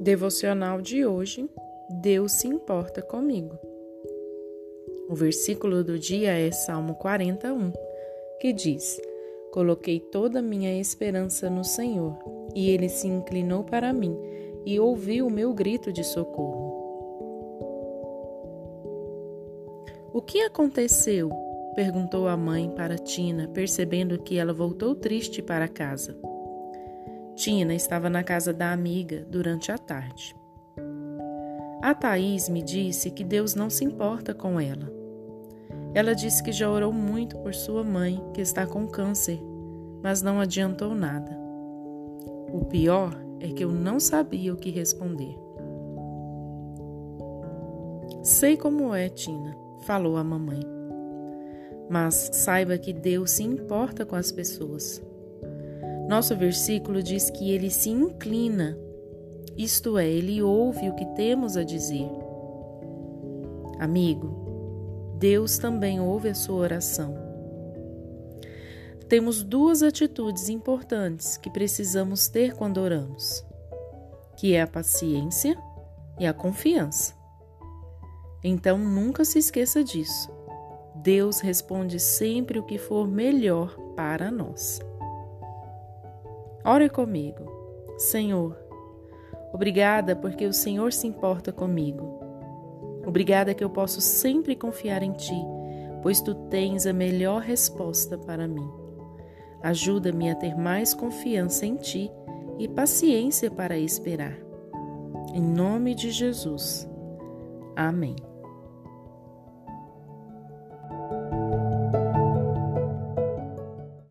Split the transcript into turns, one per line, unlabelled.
Devocional de hoje: Deus se importa comigo. O versículo do dia é Salmo 41, que diz: Coloquei toda a minha esperança no Senhor, e ele se inclinou para mim e ouviu o meu grito de socorro. O que aconteceu? perguntou a mãe para Tina, percebendo que ela voltou triste para casa. Tina estava na casa da amiga durante a tarde. A Thaís me disse que Deus não se importa com ela. Ela disse que já orou muito por sua mãe, que está com câncer, mas não adiantou nada. O pior é que eu não sabia o que responder. Sei como é, Tina, falou a mamãe. Mas saiba que Deus se importa com as pessoas. Nosso versículo diz que ele se inclina, isto é, ele ouve o que temos a dizer. Amigo, Deus também ouve a sua oração. Temos duas atitudes importantes que precisamos ter quando oramos, que é a paciência e a confiança. Então nunca se esqueça disso. Deus responde sempre o que for melhor para nós. Ore comigo. Senhor, obrigada porque o Senhor se importa comigo. Obrigada que eu posso sempre confiar em Ti, pois Tu tens a melhor resposta para mim. Ajuda-me a ter mais confiança em Ti e paciência para esperar. Em nome de Jesus. Amém.